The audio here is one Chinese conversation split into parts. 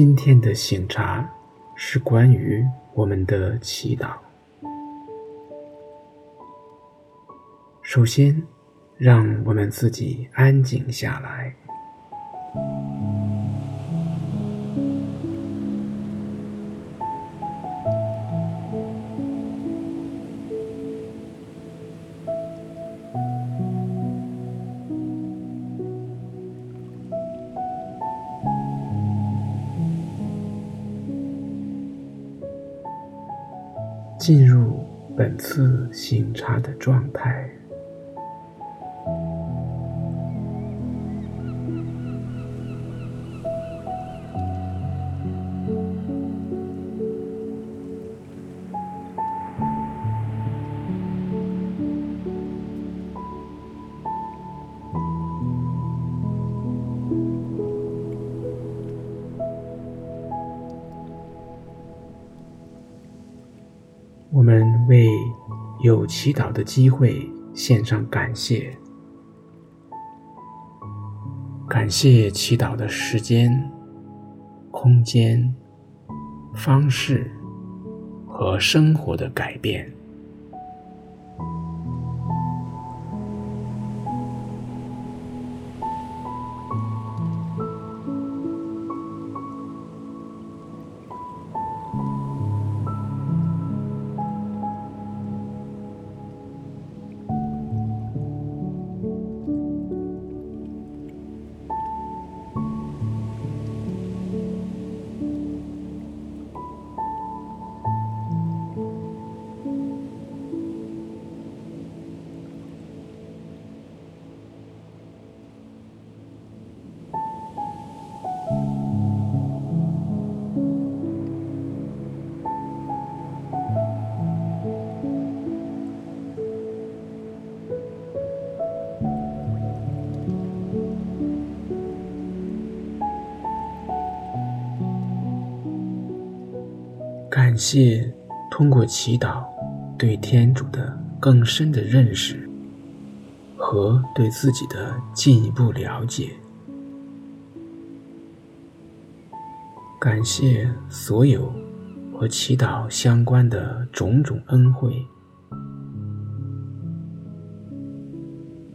今天的醒茶是关于我们的祈祷。首先，让我们自己安静下来。进入本次醒茶的状态。我们为有祈祷的机会献上感谢，感谢祈祷的时间、空间、方式和生活的改变。谢通过祈祷对天主的更深的认识和对自己的进一步了解。感谢所有和祈祷相关的种种恩惠。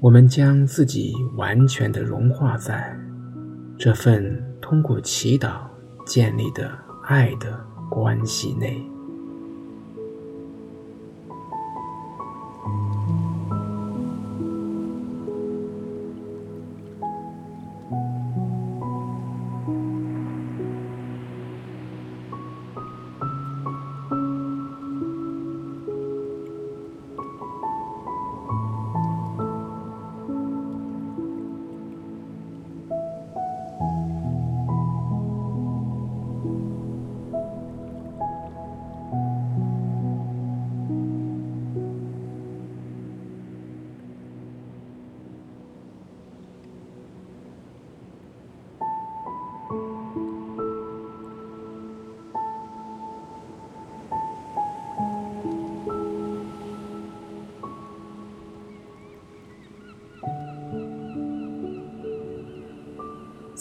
我们将自己完全的融化在这份通过祈祷建立的爱的关系内。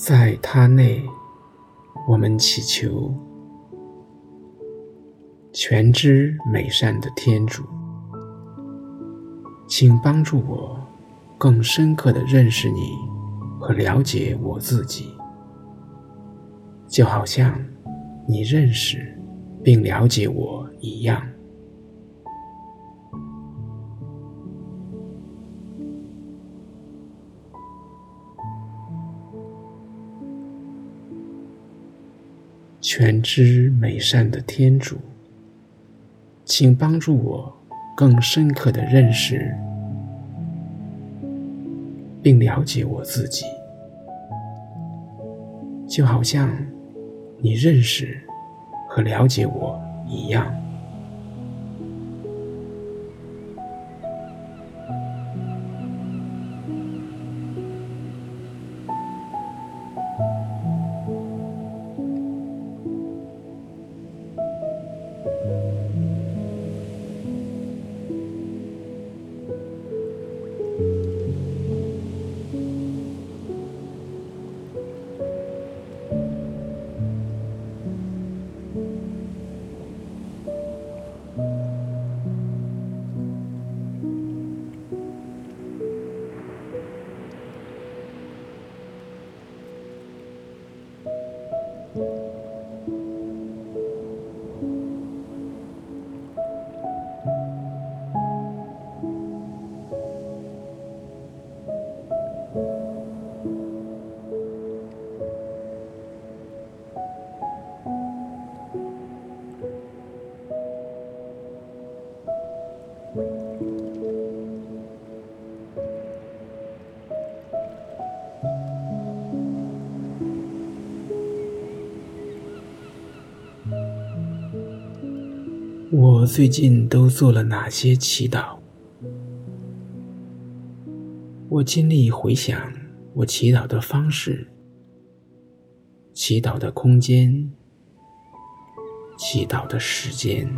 在他内，我们祈求全知美善的天主，请帮助我更深刻的认识你和了解我自己，就好像你认识并了解我一样。全知美善的天主，请帮助我更深刻的认识并了解我自己，就好像你认识和了解我一样。我最近都做了哪些祈祷？我尽力回想我祈祷的方式、祈祷的空间、祈祷的时间。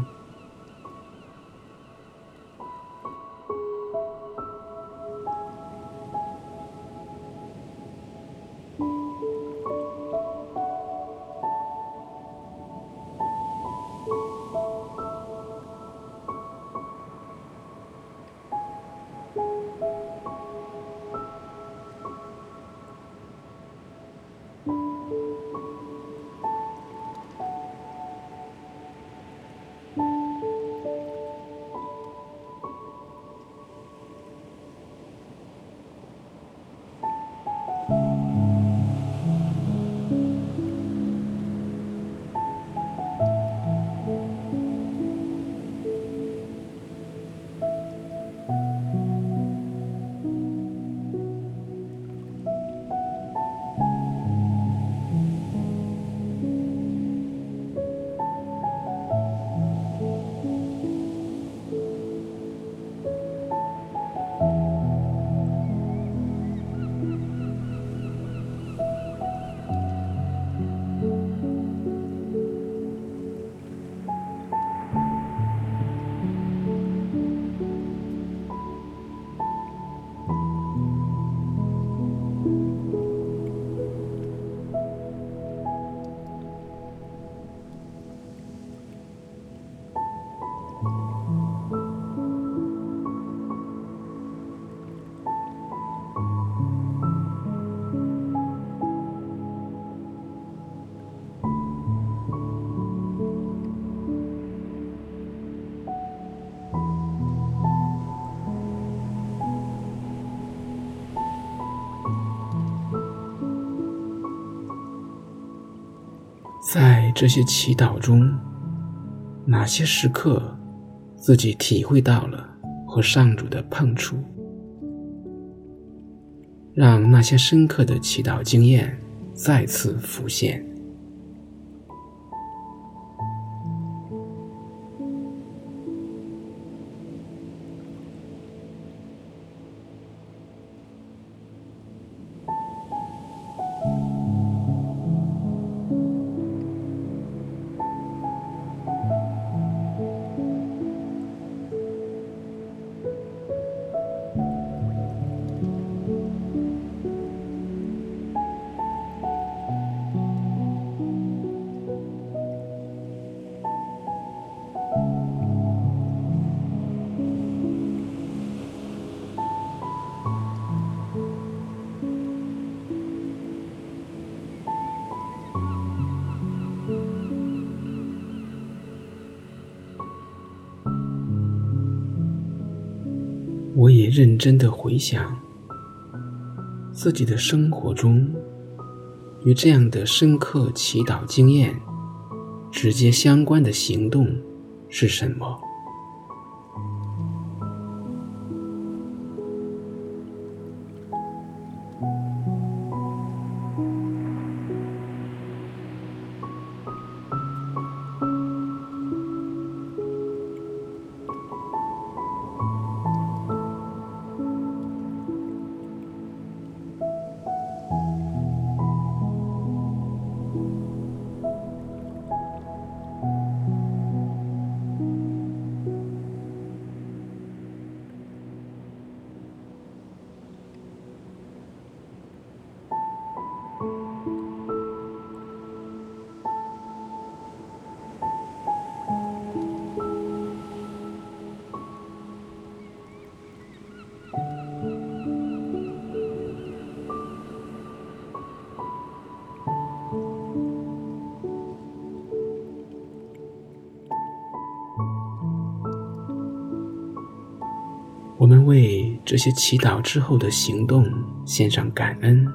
在这些祈祷中，哪些时刻自己体会到了和上主的碰触？让那些深刻的祈祷经验再次浮现。认真的回想自己的生活中，与这样的深刻祈祷经验直接相关的行动是什么？这些祈祷之后的行动献上感恩。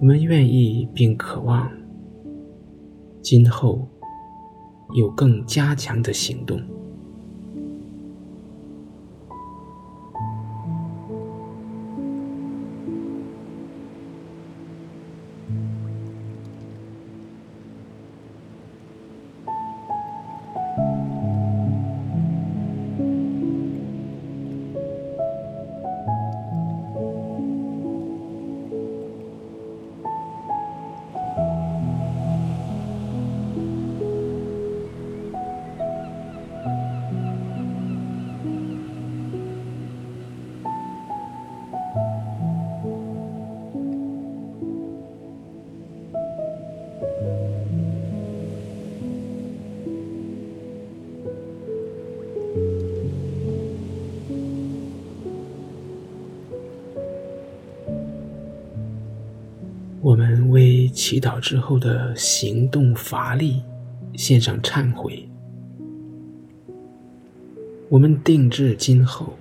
我们愿意并渴望，今后有更加强的行动。我们为祈祷之后的行动乏力献上忏悔。我们定志今后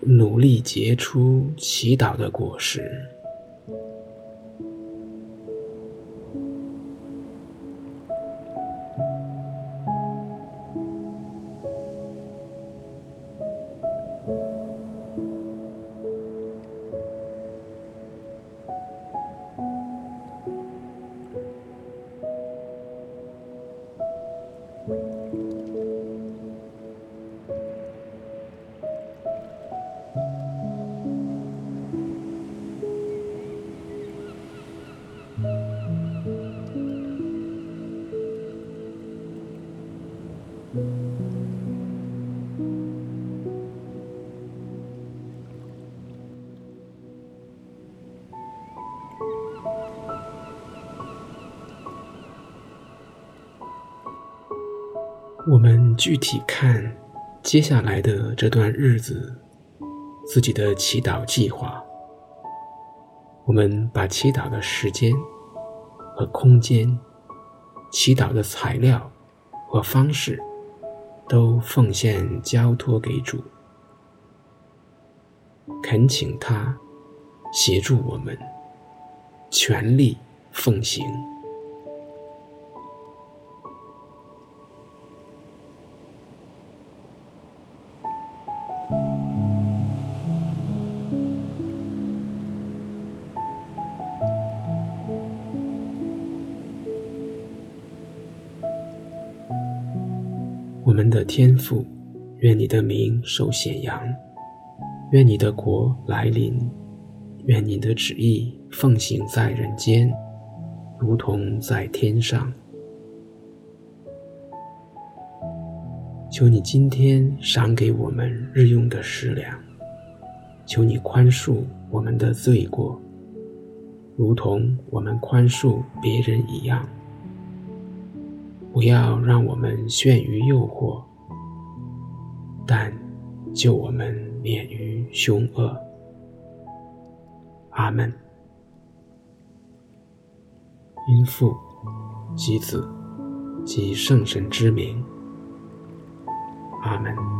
努力结出祈祷的果实。我们具体看接下来的这段日子，自己的祈祷计划。我们把祈祷的时间和空间、祈祷的材料和方式，都奉献交托给主，恳请他协助我们，全力奉行。天父，愿你的名受显扬，愿你的国来临，愿你的旨意奉行在人间，如同在天上。求你今天赏给我们日用的食粮，求你宽恕我们的罪过，如同我们宽恕别人一样。不要让我们陷于诱惑，但救我们免于凶恶。阿门。因父及子及圣神之名。阿门。